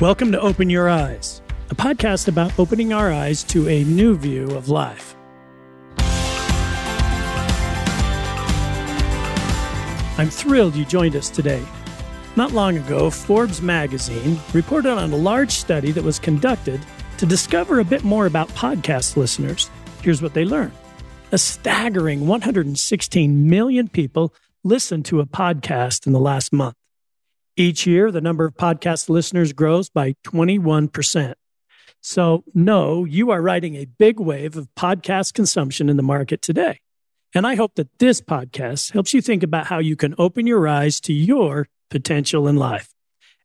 Welcome to Open Your Eyes, a podcast about opening our eyes to a new view of life. I'm thrilled you joined us today. Not long ago, Forbes magazine reported on a large study that was conducted to discover a bit more about podcast listeners. Here's what they learned a staggering 116 million people listened to a podcast in the last month. Each year, the number of podcast listeners grows by 21%. So, no, you are riding a big wave of podcast consumption in the market today. And I hope that this podcast helps you think about how you can open your eyes to your potential in life.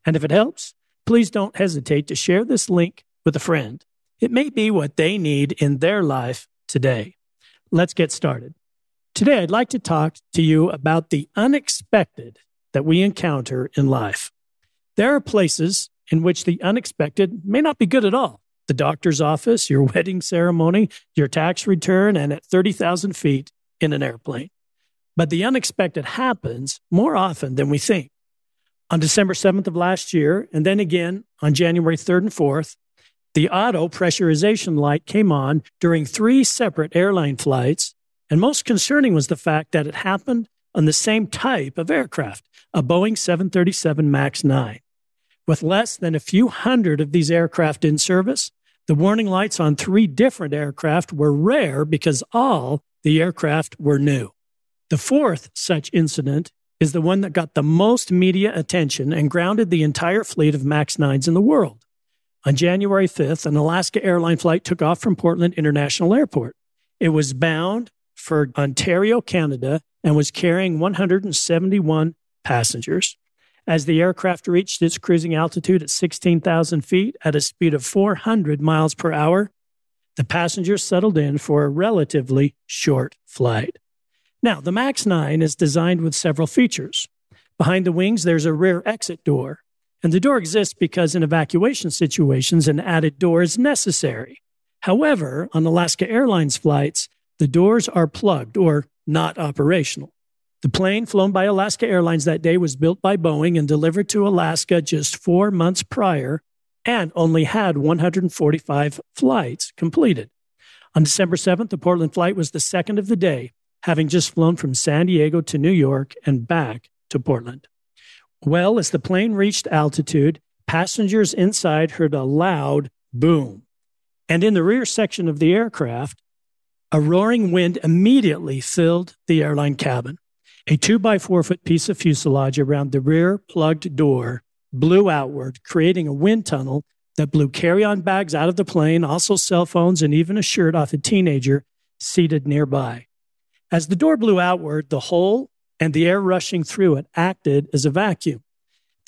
And if it helps, please don't hesitate to share this link with a friend. It may be what they need in their life today. Let's get started. Today, I'd like to talk to you about the unexpected that we encounter in life. There are places in which the unexpected may not be good at all. The doctor's office, your wedding ceremony, your tax return, and at 30,000 feet in an airplane. But the unexpected happens more often than we think. On December 7th of last year, and then again on January 3rd and 4th, the auto pressurization light came on during three separate airline flights. And most concerning was the fact that it happened on the same type of aircraft, a Boeing 737 MAX 9. With less than a few hundred of these aircraft in service, the warning lights on three different aircraft were rare because all the aircraft were new. The fourth such incident is the one that got the most media attention and grounded the entire fleet of MAX 9s in the world. On January 5th, an Alaska airline flight took off from Portland International Airport. It was bound for Ontario, Canada, and was carrying 171 passengers. As the aircraft reached its cruising altitude at 16,000 feet at a speed of 400 miles per hour, the passengers settled in for a relatively short flight. Now, the MAX 9 is designed with several features. Behind the wings, there's a rear exit door, and the door exists because in evacuation situations, an added door is necessary. However, on Alaska Airlines flights, the doors are plugged or not operational. The plane flown by Alaska Airlines that day was built by Boeing and delivered to Alaska just four months prior and only had 145 flights completed. On December 7th, the Portland flight was the second of the day, having just flown from San Diego to New York and back to Portland. Well, as the plane reached altitude, passengers inside heard a loud boom. And in the rear section of the aircraft, a roaring wind immediately filled the airline cabin. A two by four foot piece of fuselage around the rear plugged door blew outward, creating a wind tunnel that blew carry on bags out of the plane, also cell phones, and even a shirt off a teenager seated nearby. As the door blew outward, the hole and the air rushing through it acted as a vacuum.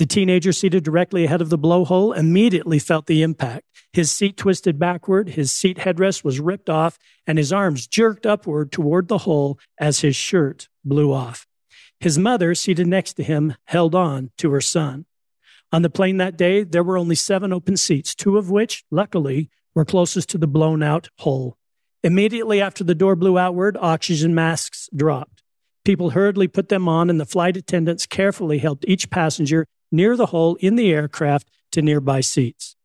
The teenager seated directly ahead of the blowhole immediately felt the impact. His seat twisted backward, his seat headrest was ripped off, and his arms jerked upward toward the hole as his shirt blew off. His mother, seated next to him, held on to her son. On the plane that day, there were only seven open seats, two of which, luckily, were closest to the blown out hole. Immediately after the door blew outward, oxygen masks dropped. People hurriedly put them on, and the flight attendants carefully helped each passenger near the hole in the aircraft to nearby seats.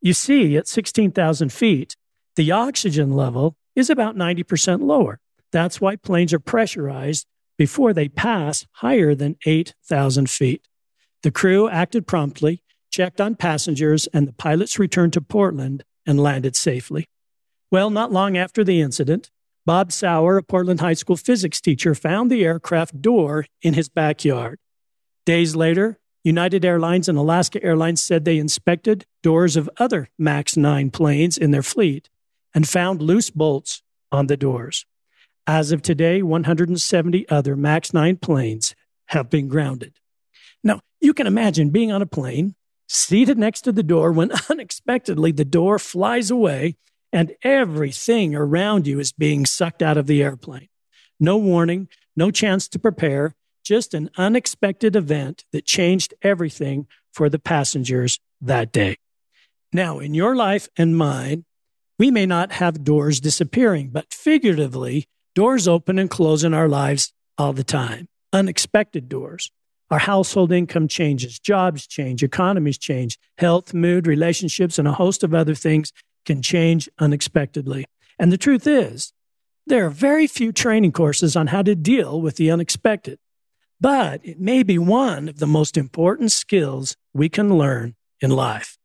You see, at 16,000 feet, the oxygen level is about 90% lower. That's why planes are pressurized before they pass higher than 8,000 feet. The crew acted promptly, checked on passengers, and the pilots returned to Portland and landed safely. Well, not long after the incident, Bob Sauer, a Portland High School physics teacher, found the aircraft door in his backyard. Days later, United Airlines and Alaska Airlines said they inspected doors of other MAX 9 planes in their fleet and found loose bolts on the doors. As of today, 170 other MAX 9 planes have been grounded. Now, you can imagine being on a plane, seated next to the door, when unexpectedly the door flies away and everything around you is being sucked out of the airplane. No warning, no chance to prepare, just an unexpected event that changed everything for the passengers that day. Now, in your life and mine, we may not have doors disappearing, but figuratively, doors open and close in our lives all the time, unexpected doors. Our household income changes, jobs change, economies change, health, mood, relationships, and a host of other things can change unexpectedly. And the truth is, there are very few training courses on how to deal with the unexpected, but it may be one of the most important skills we can learn in life.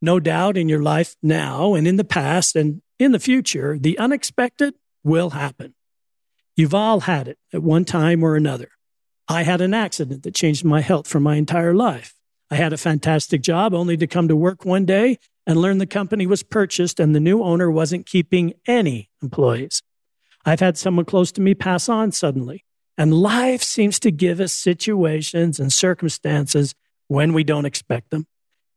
No doubt in your life now and in the past and in the future, the unexpected will happen. You've all had it at one time or another. I had an accident that changed my health for my entire life. I had a fantastic job only to come to work one day and learn the company was purchased and the new owner wasn't keeping any employees. I've had someone close to me pass on suddenly. And life seems to give us situations and circumstances when we don't expect them.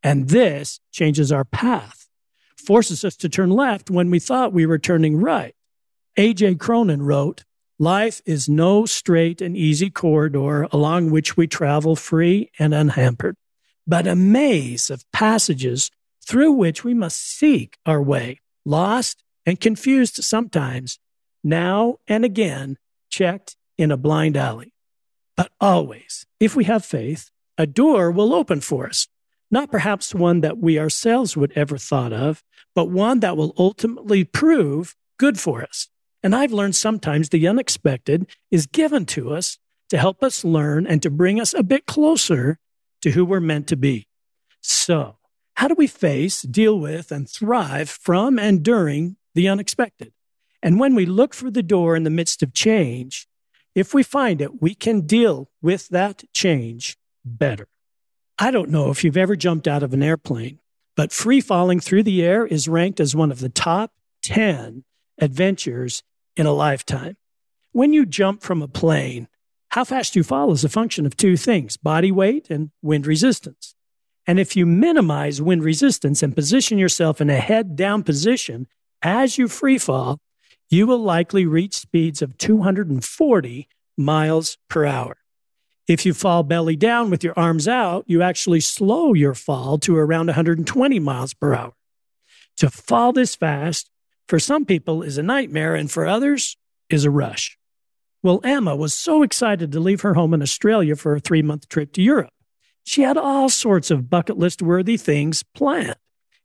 And this changes our path, forces us to turn left when we thought we were turning right. A.J. Cronin wrote, Life is no straight and easy corridor along which we travel free and unhampered, but a maze of passages through which we must seek our way, lost and confused sometimes, now and again, checked in a blind alley. But always, if we have faith, a door will open for us, not perhaps one that we ourselves would ever thought of, but one that will ultimately prove good for us. And I've learned sometimes the unexpected is given to us to help us learn and to bring us a bit closer to who we're meant to be. So, how do we face, deal with, and thrive from and during the unexpected? And when we look for the door in the midst of change, if we find it, we can deal with that change better. I don't know if you've ever jumped out of an airplane, but free falling through the air is ranked as one of the top 10 adventures in a lifetime. When you jump from a plane, how fast you fall is a function of two things body weight and wind resistance. And if you minimize wind resistance and position yourself in a head down position as you free fall, you will likely reach speeds of 240 miles per hour. If you fall belly down with your arms out, you actually slow your fall to around 120 miles per hour. To fall this fast, for some people is a nightmare, and for others is a rush. Well, Emma was so excited to leave her home in Australia for a three month trip to Europe. She had all sorts of bucket list worthy things planned,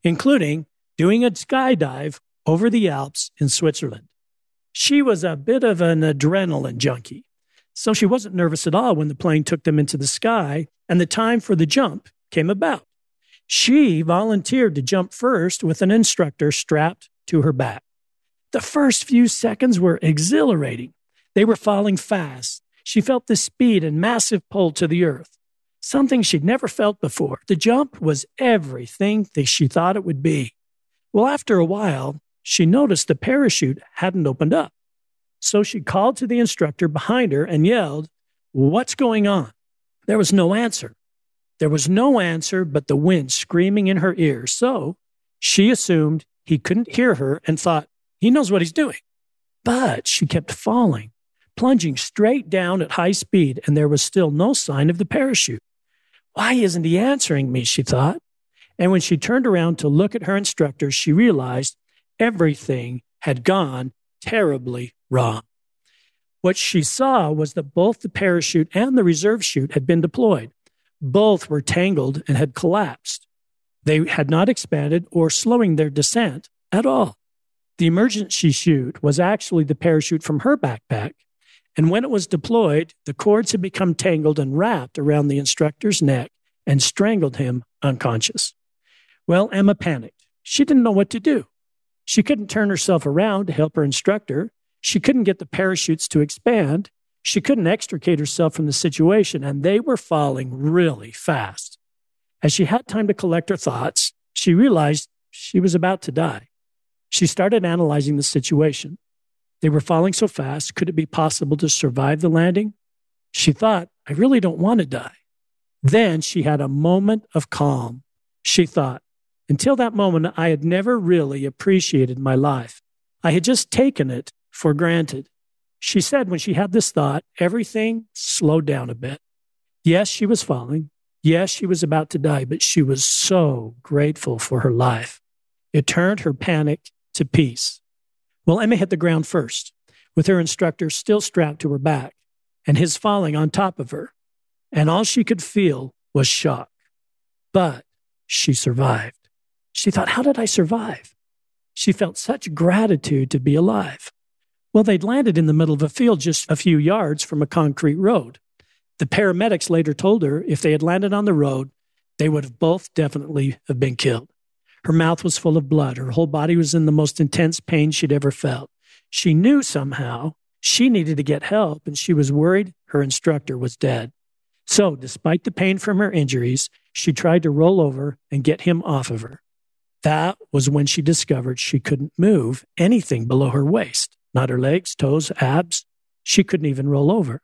including doing a skydive over the Alps in Switzerland. She was a bit of an adrenaline junkie, so she wasn't nervous at all when the plane took them into the sky and the time for the jump came about. She volunteered to jump first with an instructor strapped to her back. The first few seconds were exhilarating. They were falling fast. She felt the speed and massive pull to the earth, something she'd never felt before. The jump was everything that she thought it would be. Well, after a while, she noticed the parachute hadn't opened up. So she called to the instructor behind her and yelled, What's going on? There was no answer. There was no answer but the wind screaming in her ear. So she assumed he couldn't hear her and thought, he knows what he's doing. But she kept falling, plunging straight down at high speed, and there was still no sign of the parachute. Why isn't he answering me? She thought. And when she turned around to look at her instructor, she realized everything had gone terribly wrong. What she saw was that both the parachute and the reserve chute had been deployed. Both were tangled and had collapsed. They had not expanded or slowing their descent at all. The emergency chute was actually the parachute from her backpack. And when it was deployed, the cords had become tangled and wrapped around the instructor's neck and strangled him unconscious. Well, Emma panicked. She didn't know what to do. She couldn't turn herself around to help her instructor. She couldn't get the parachutes to expand. She couldn't extricate herself from the situation, and they were falling really fast. As she had time to collect her thoughts, she realized she was about to die. She started analyzing the situation. They were falling so fast. Could it be possible to survive the landing? She thought, I really don't want to die. Then she had a moment of calm. She thought, until that moment, I had never really appreciated my life. I had just taken it for granted. She said when she had this thought, everything slowed down a bit. Yes, she was falling. Yes, she was about to die, but she was so grateful for her life. It turned her panic to peace. Well, Emma hit the ground first, with her instructor still strapped to her back and his falling on top of her. and all she could feel was shock. But she survived. She thought, How did I survive? She felt such gratitude to be alive. Well, they'd landed in the middle of a field just a few yards from a concrete road. The paramedics later told her if they had landed on the road, they would have both definitely have been killed. Her mouth was full of blood. Her whole body was in the most intense pain she'd ever felt. She knew somehow she needed to get help, and she was worried her instructor was dead. So, despite the pain from her injuries, she tried to roll over and get him off of her. That was when she discovered she couldn't move anything below her waist, not her legs, toes, abs. She couldn't even roll over.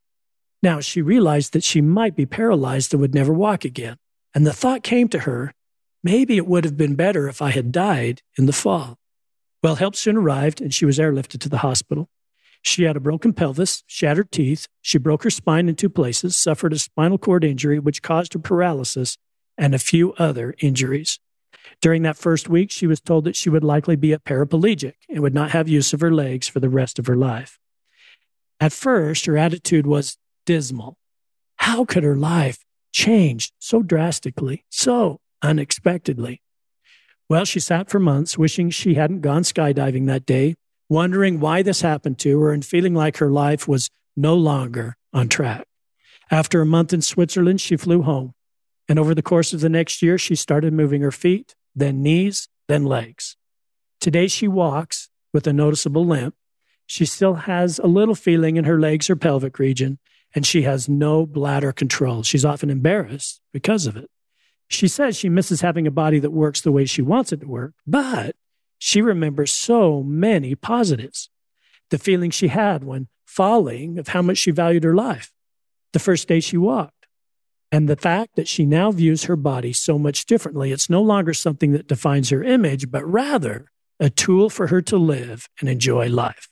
Now she realized that she might be paralyzed and would never walk again. And the thought came to her maybe it would have been better if I had died in the fall. Well, help soon arrived, and she was airlifted to the hospital. She had a broken pelvis, shattered teeth. She broke her spine in two places, suffered a spinal cord injury, which caused her paralysis, and a few other injuries. During that first week, she was told that she would likely be a paraplegic and would not have use of her legs for the rest of her life. At first, her attitude was dismal. How could her life change so drastically, so unexpectedly? Well, she sat for months wishing she hadn't gone skydiving that day, wondering why this happened to her and feeling like her life was no longer on track. After a month in Switzerland, she flew home. And over the course of the next year, she started moving her feet, then knees, then legs. Today, she walks with a noticeable limp. She still has a little feeling in her legs or pelvic region, and she has no bladder control. She's often embarrassed because of it. She says she misses having a body that works the way she wants it to work, but she remembers so many positives. The feeling she had when falling, of how much she valued her life, the first day she walked, and the fact that she now views her body so much differently. It's no longer something that defines her image, but rather a tool for her to live and enjoy life.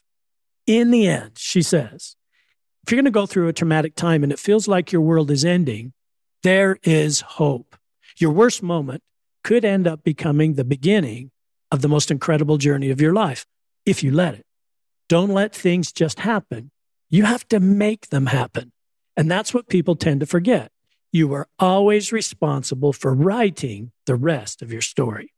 In the end, she says, if you're going to go through a traumatic time and it feels like your world is ending, there is hope. Your worst moment could end up becoming the beginning of the most incredible journey of your life if you let it. Don't let things just happen. You have to make them happen. And that's what people tend to forget. You are always responsible for writing the rest of your story.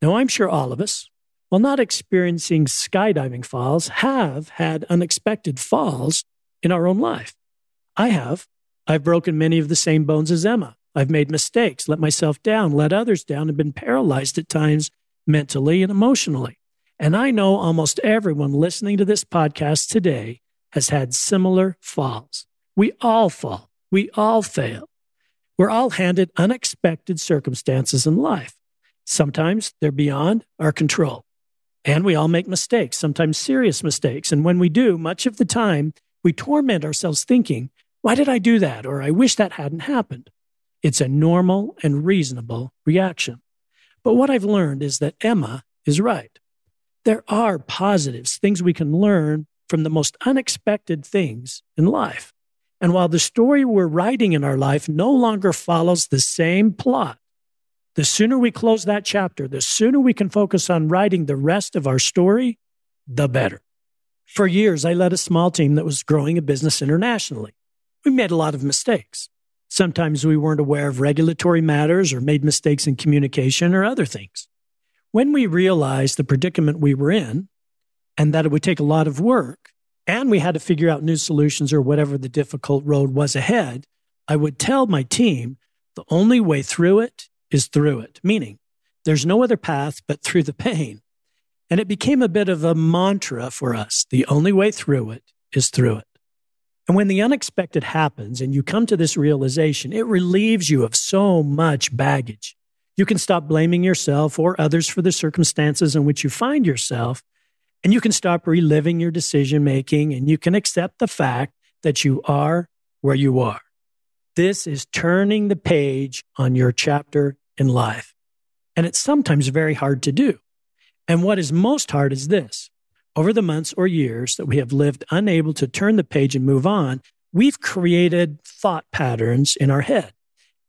Now, I'm sure all of us, while not experiencing skydiving falls, have had unexpected falls in our own life. I have. I've broken many of the same bones as Emma. I've made mistakes, let myself down, let others down, and been paralyzed at times mentally and emotionally. And I know almost everyone listening to this podcast today has had similar falls. We all fall. We all fail. We're all handed unexpected circumstances in life. Sometimes they're beyond our control. And we all make mistakes, sometimes serious mistakes. And when we do, much of the time, we torment ourselves thinking, why did I do that? Or I wish that hadn't happened. It's a normal and reasonable reaction. But what I've learned is that Emma is right. There are positives, things we can learn from the most unexpected things in life. And while the story we're writing in our life no longer follows the same plot, the sooner we close that chapter, the sooner we can focus on writing the rest of our story, the better. For years, I led a small team that was growing a business internationally. We made a lot of mistakes. Sometimes we weren't aware of regulatory matters or made mistakes in communication or other things. When we realized the predicament we were in and that it would take a lot of work and we had to figure out new solutions or whatever the difficult road was ahead, I would tell my team the only way through it is through it, meaning there's no other path but through the pain. And it became a bit of a mantra for us. The only way through it is through it. And when the unexpected happens and you come to this realization, it relieves you of so much baggage. You can stop blaming yourself or others for the circumstances in which you find yourself, and you can stop reliving your decision making, and you can accept the fact that you are where you are. This is turning the page on your chapter in life. And it's sometimes very hard to do. And what is most hard is this over the months or years that we have lived unable to turn the page and move on, we've created thought patterns in our head.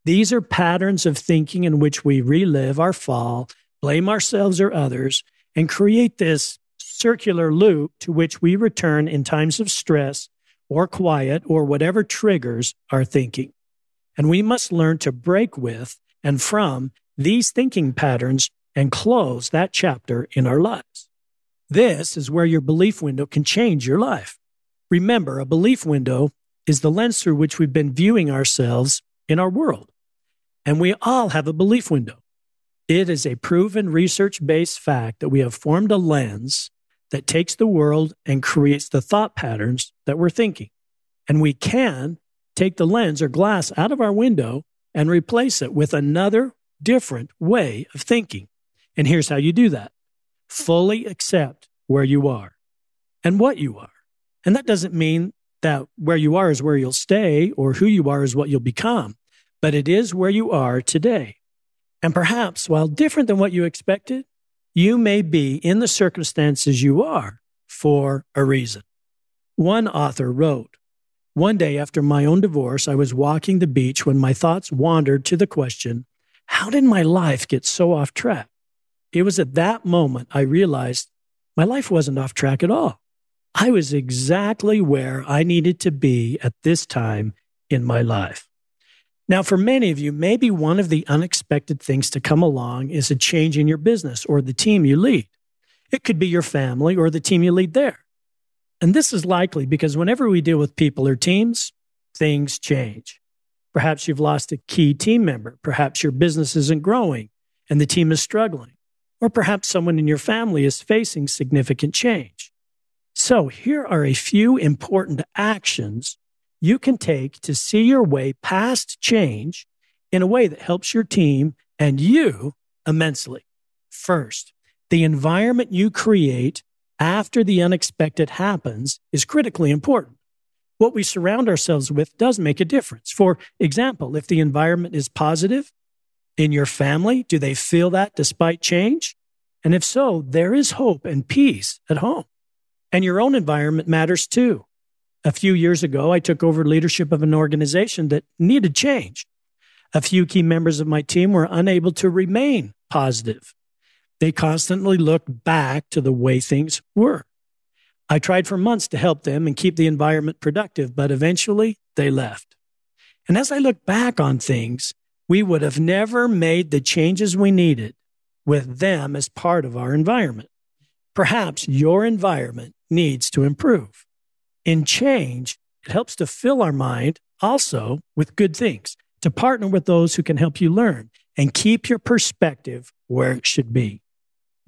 These are patterns of thinking in which we relive our fall, blame ourselves or others, and create this circular loop to which we return in times of stress or quiet or whatever triggers our thinking. And we must learn to break with and from these thinking patterns and close that chapter in our lives. This is where your belief window can change your life. Remember, a belief window is the lens through which we've been viewing ourselves in our world. And we all have a belief window. It is a proven research based fact that we have formed a lens that takes the world and creates the thought patterns that we're thinking. And we can take the lens or glass out of our window and replace it with another different way of thinking. And here's how you do that fully accept where you are and what you are. And that doesn't mean that where you are is where you'll stay or who you are is what you'll become, but it is where you are today. And perhaps while different than what you expected, you may be in the circumstances you are for a reason. One author wrote, One day after my own divorce, I was walking the beach when my thoughts wandered to the question, How did my life get so off track? It was at that moment I realized my life wasn't off track at all. I was exactly where I needed to be at this time in my life. Now, for many of you, maybe one of the unexpected things to come along is a change in your business or the team you lead. It could be your family or the team you lead there. And this is likely because whenever we deal with people or teams, things change. Perhaps you've lost a key team member. Perhaps your business isn't growing and the team is struggling. Or perhaps someone in your family is facing significant change. So here are a few important actions you can take to see your way past change in a way that helps your team and you immensely. First, the environment you create after the unexpected happens is critically important. What we surround ourselves with does make a difference. For example, if the environment is positive in your family, do they feel that despite change? And if so, there is hope and peace at home. And your own environment matters too. A few years ago, I took over leadership of an organization that needed change. A few key members of my team were unable to remain positive. They constantly looked back to the way things were. I tried for months to help them and keep the environment productive, but eventually they left. And as I look back on things, we would have never made the changes we needed with them as part of our environment. Perhaps your environment needs to improve. In change, it helps to fill our mind also with good things, to partner with those who can help you learn and keep your perspective where it should be.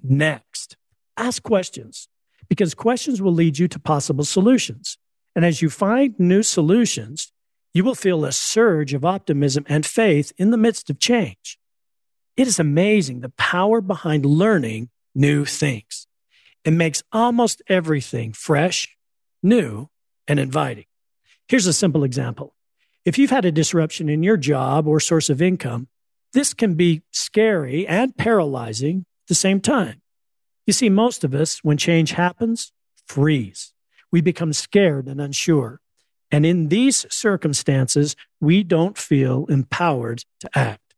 Next, ask questions because questions will lead you to possible solutions. And as you find new solutions, you will feel a surge of optimism and faith in the midst of change. It is amazing the power behind learning new things. It makes almost everything fresh new, and inviting. Here's a simple example. If you've had a disruption in your job or source of income, this can be scary and paralyzing at the same time. You see, most of us, when change happens, freeze. We become scared and unsure. And in these circumstances, we don't feel empowered to act.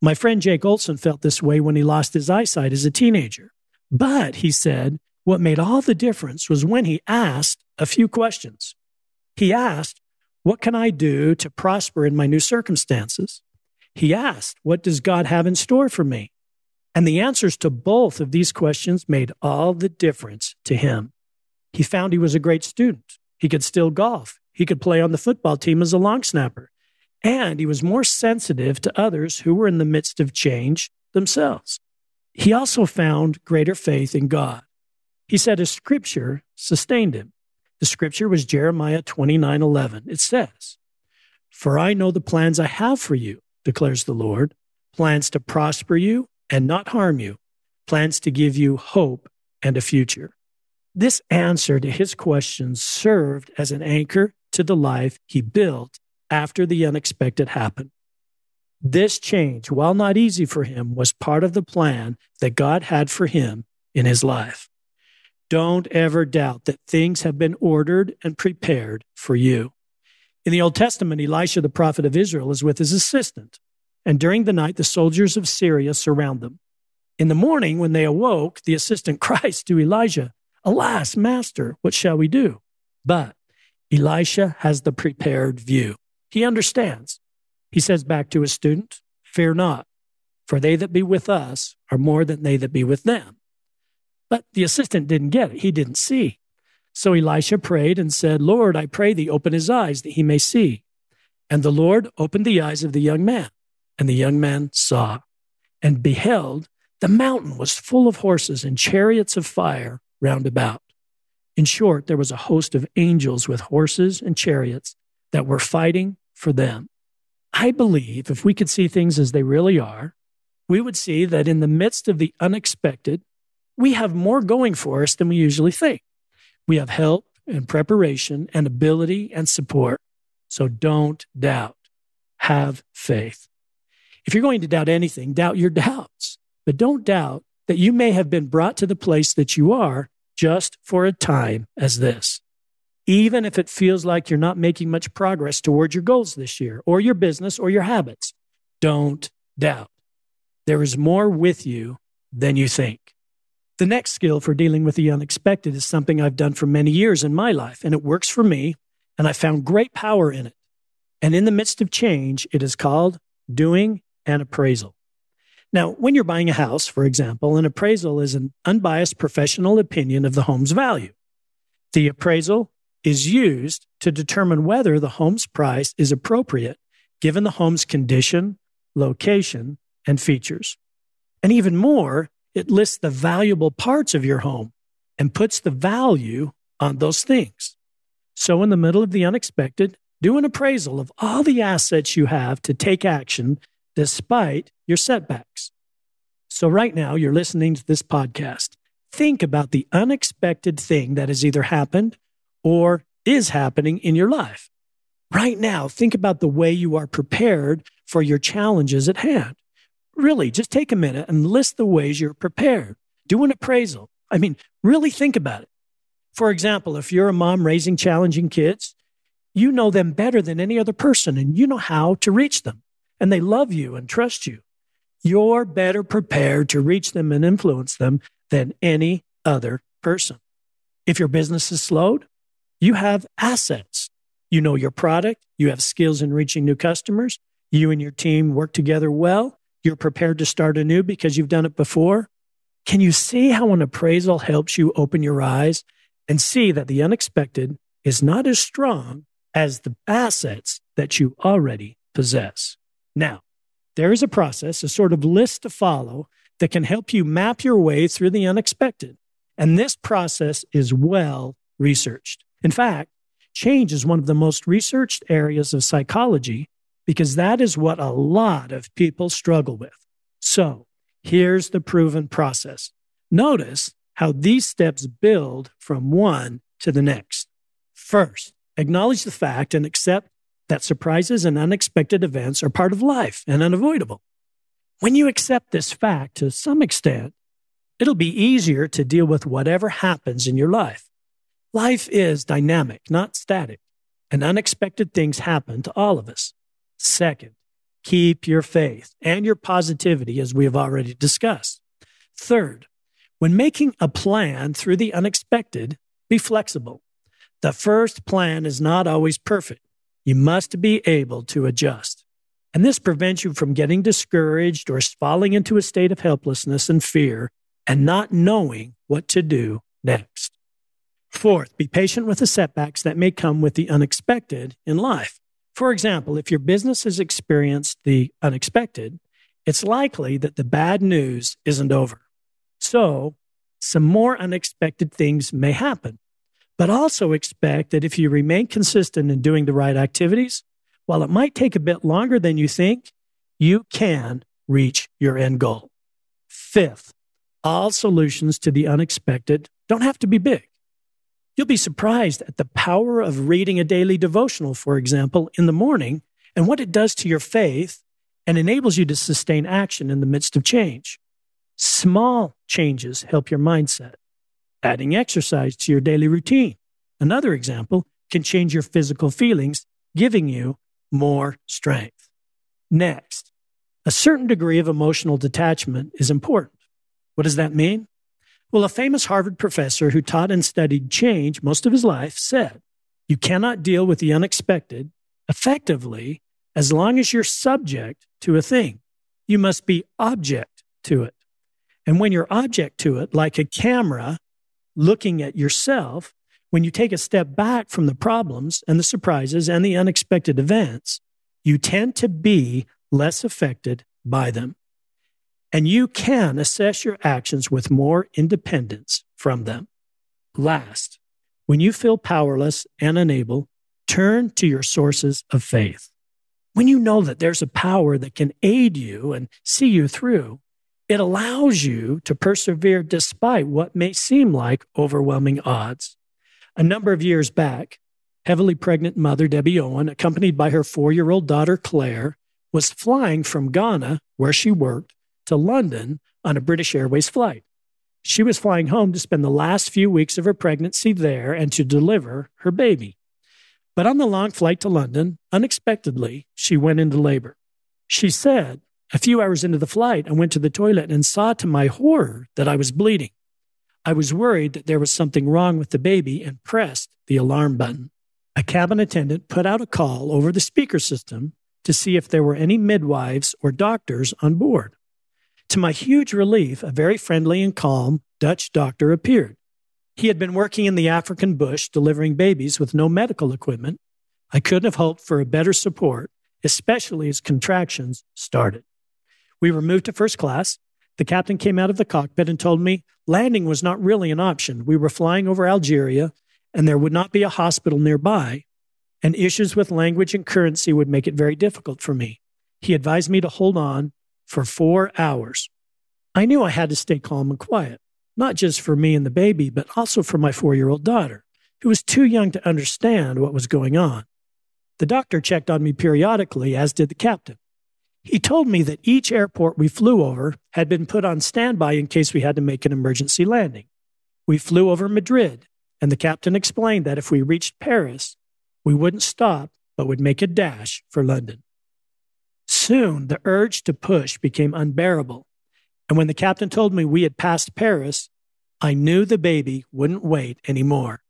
My friend Jake Olson felt this way when he lost his eyesight as a teenager. But, he said, what made all the difference was when he asked a few questions. He asked, What can I do to prosper in my new circumstances? He asked, What does God have in store for me? And the answers to both of these questions made all the difference to him. He found he was a great student. He could still golf. He could play on the football team as a long snapper. And he was more sensitive to others who were in the midst of change themselves. He also found greater faith in God. He said a scripture sustained him. The scripture was Jeremiah 29 11. It says, For I know the plans I have for you, declares the Lord plans to prosper you and not harm you, plans to give you hope and a future. This answer to his questions served as an anchor to the life he built after the unexpected happened. This change, while not easy for him, was part of the plan that God had for him in his life. Don't ever doubt that things have been ordered and prepared for you. In the Old Testament, Elisha, the prophet of Israel, is with his assistant. And during the night, the soldiers of Syria surround them. In the morning, when they awoke, the assistant cries to Elijah, Alas, master, what shall we do? But Elisha has the prepared view. He understands. He says back to his student, Fear not, for they that be with us are more than they that be with them. But the assistant didn't get it. He didn't see. So Elisha prayed and said, Lord, I pray thee, open his eyes that he may see. And the Lord opened the eyes of the young man, and the young man saw, and beheld, the mountain was full of horses and chariots of fire round about. In short, there was a host of angels with horses and chariots that were fighting for them. I believe if we could see things as they really are, we would see that in the midst of the unexpected, we have more going for us than we usually think. We have help and preparation and ability and support. So don't doubt. Have faith. If you're going to doubt anything, doubt your doubts, but don't doubt that you may have been brought to the place that you are just for a time as this. Even if it feels like you're not making much progress towards your goals this year or your business or your habits, don't doubt. There is more with you than you think. The next skill for dealing with the unexpected is something I've done for many years in my life, and it works for me, and I found great power in it. And in the midst of change, it is called doing an appraisal. Now, when you're buying a house, for example, an appraisal is an unbiased professional opinion of the home's value. The appraisal is used to determine whether the home's price is appropriate given the home's condition, location, and features. And even more, it lists the valuable parts of your home and puts the value on those things. So, in the middle of the unexpected, do an appraisal of all the assets you have to take action despite your setbacks. So, right now, you're listening to this podcast. Think about the unexpected thing that has either happened or is happening in your life. Right now, think about the way you are prepared for your challenges at hand. Really, just take a minute and list the ways you're prepared. Do an appraisal. I mean, really think about it. For example, if you're a mom raising challenging kids, you know them better than any other person and you know how to reach them and they love you and trust you, you're better prepared to reach them and influence them than any other person. If your business is slowed, you have assets. You know your product, you have skills in reaching new customers, you and your team work together well, you're prepared to start anew because you've done it before. Can you see how an appraisal helps you open your eyes and see that the unexpected is not as strong as the assets that you already possess? Now, there is a process, a sort of list to follow that can help you map your way through the unexpected. And this process is well researched. In fact, change is one of the most researched areas of psychology because that is what a lot of people struggle with. So here's the proven process. Notice how these steps build from one to the next. First, acknowledge the fact and accept that surprises and unexpected events are part of life and unavoidable. When you accept this fact to some extent, it'll be easier to deal with whatever happens in your life. Life is dynamic, not static, and unexpected things happen to all of us. Second, keep your faith and your positivity, as we have already discussed. Third, when making a plan through the unexpected, be flexible. The first plan is not always perfect, you must be able to adjust. And this prevents you from getting discouraged or falling into a state of helplessness and fear and not knowing what to do next. Fourth, be patient with the setbacks that may come with the unexpected in life. For example, if your business has experienced the unexpected, it's likely that the bad news isn't over. So, some more unexpected things may happen. But also expect that if you remain consistent in doing the right activities, while it might take a bit longer than you think, you can reach your end goal. Fifth, all solutions to the unexpected don't have to be big. You'll be surprised at the power of reading a daily devotional, for example, in the morning and what it does to your faith and enables you to sustain action in the midst of change. Small changes help your mindset adding exercise to your daily routine. Another example can change your physical feelings, giving you more strength. Next, a certain degree of emotional detachment is important. What does that mean? Well, a famous Harvard professor who taught and studied change most of his life said, You cannot deal with the unexpected effectively as long as you're subject to a thing. You must be object to it. And when you're object to it, like a camera looking at yourself, when you take a step back from the problems and the surprises and the unexpected events, you tend to be less affected by them. And you can assess your actions with more independence from them. Last, when you feel powerless and unable, turn to your sources of faith. When you know that there's a power that can aid you and see you through, it allows you to persevere despite what may seem like overwhelming odds. A number of years back, heavily pregnant mother Debbie Owen, accompanied by her four year old daughter Claire, was flying from Ghana, where she worked, to London on a British Airways flight. She was flying home to spend the last few weeks of her pregnancy there and to deliver her baby. But on the long flight to London, unexpectedly, she went into labor. She said, a few hours into the flight, I went to the toilet and saw to my horror that I was bleeding. I was worried that there was something wrong with the baby and pressed the alarm button. A cabin attendant put out a call over the speaker system to see if there were any midwives or doctors on board. To my huge relief, a very friendly and calm Dutch doctor appeared. He had been working in the African bush delivering babies with no medical equipment. I couldn't have hoped for a better support, especially as contractions started. We were moved to first class. The captain came out of the cockpit and told me landing was not really an option. We were flying over Algeria and there would not be a hospital nearby, and issues with language and currency would make it very difficult for me. He advised me to hold on for four hours. I knew I had to stay calm and quiet, not just for me and the baby, but also for my four year old daughter, who was too young to understand what was going on. The doctor checked on me periodically, as did the captain. He told me that each airport we flew over had been put on standby in case we had to make an emergency landing. We flew over Madrid, and the captain explained that if we reached Paris, we wouldn't stop, but would make a dash for London. Soon, the urge to push became unbearable. And when the captain told me we had passed Paris, I knew the baby wouldn't wait anymore.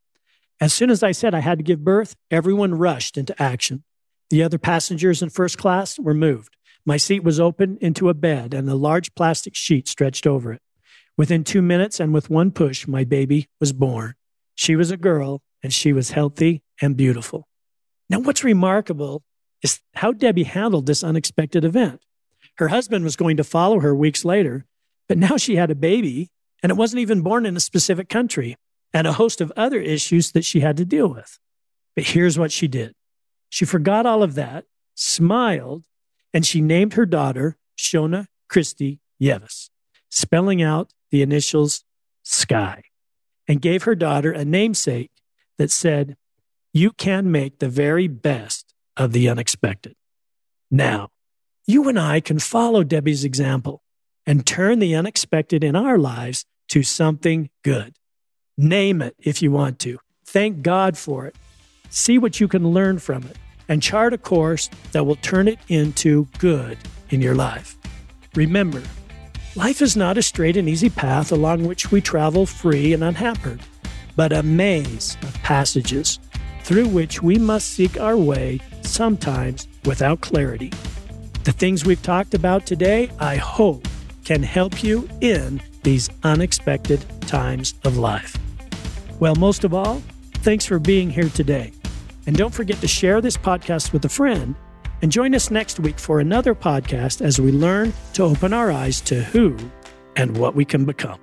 As soon as I said I had to give birth, everyone rushed into action. The other passengers in first class were moved. My seat was opened into a bed and a large plastic sheet stretched over it. Within two minutes and with one push, my baby was born. She was a girl and she was healthy and beautiful. Now, what's remarkable is how Debbie handled this unexpected event. Her husband was going to follow her weeks later, but now she had a baby and it wasn't even born in a specific country and a host of other issues that she had to deal with. But here's what she did she forgot all of that, smiled, and she named her daughter Shona Kirsty Yevis, spelling out the initials Sky, and gave her daughter a namesake that said, You can make the very best of the unexpected. Now, you and I can follow Debbie's example and turn the unexpected in our lives to something good. Name it if you want to. Thank God for it. See what you can learn from it and chart a course that will turn it into good in your life. Remember, life is not a straight and easy path along which we travel free and unhampered, but a maze of passages through which we must seek our way, sometimes without clarity. The things we've talked about today, I hope, can help you in these unexpected times of life. Well, most of all, thanks for being here today. And don't forget to share this podcast with a friend and join us next week for another podcast as we learn to open our eyes to who and what we can become.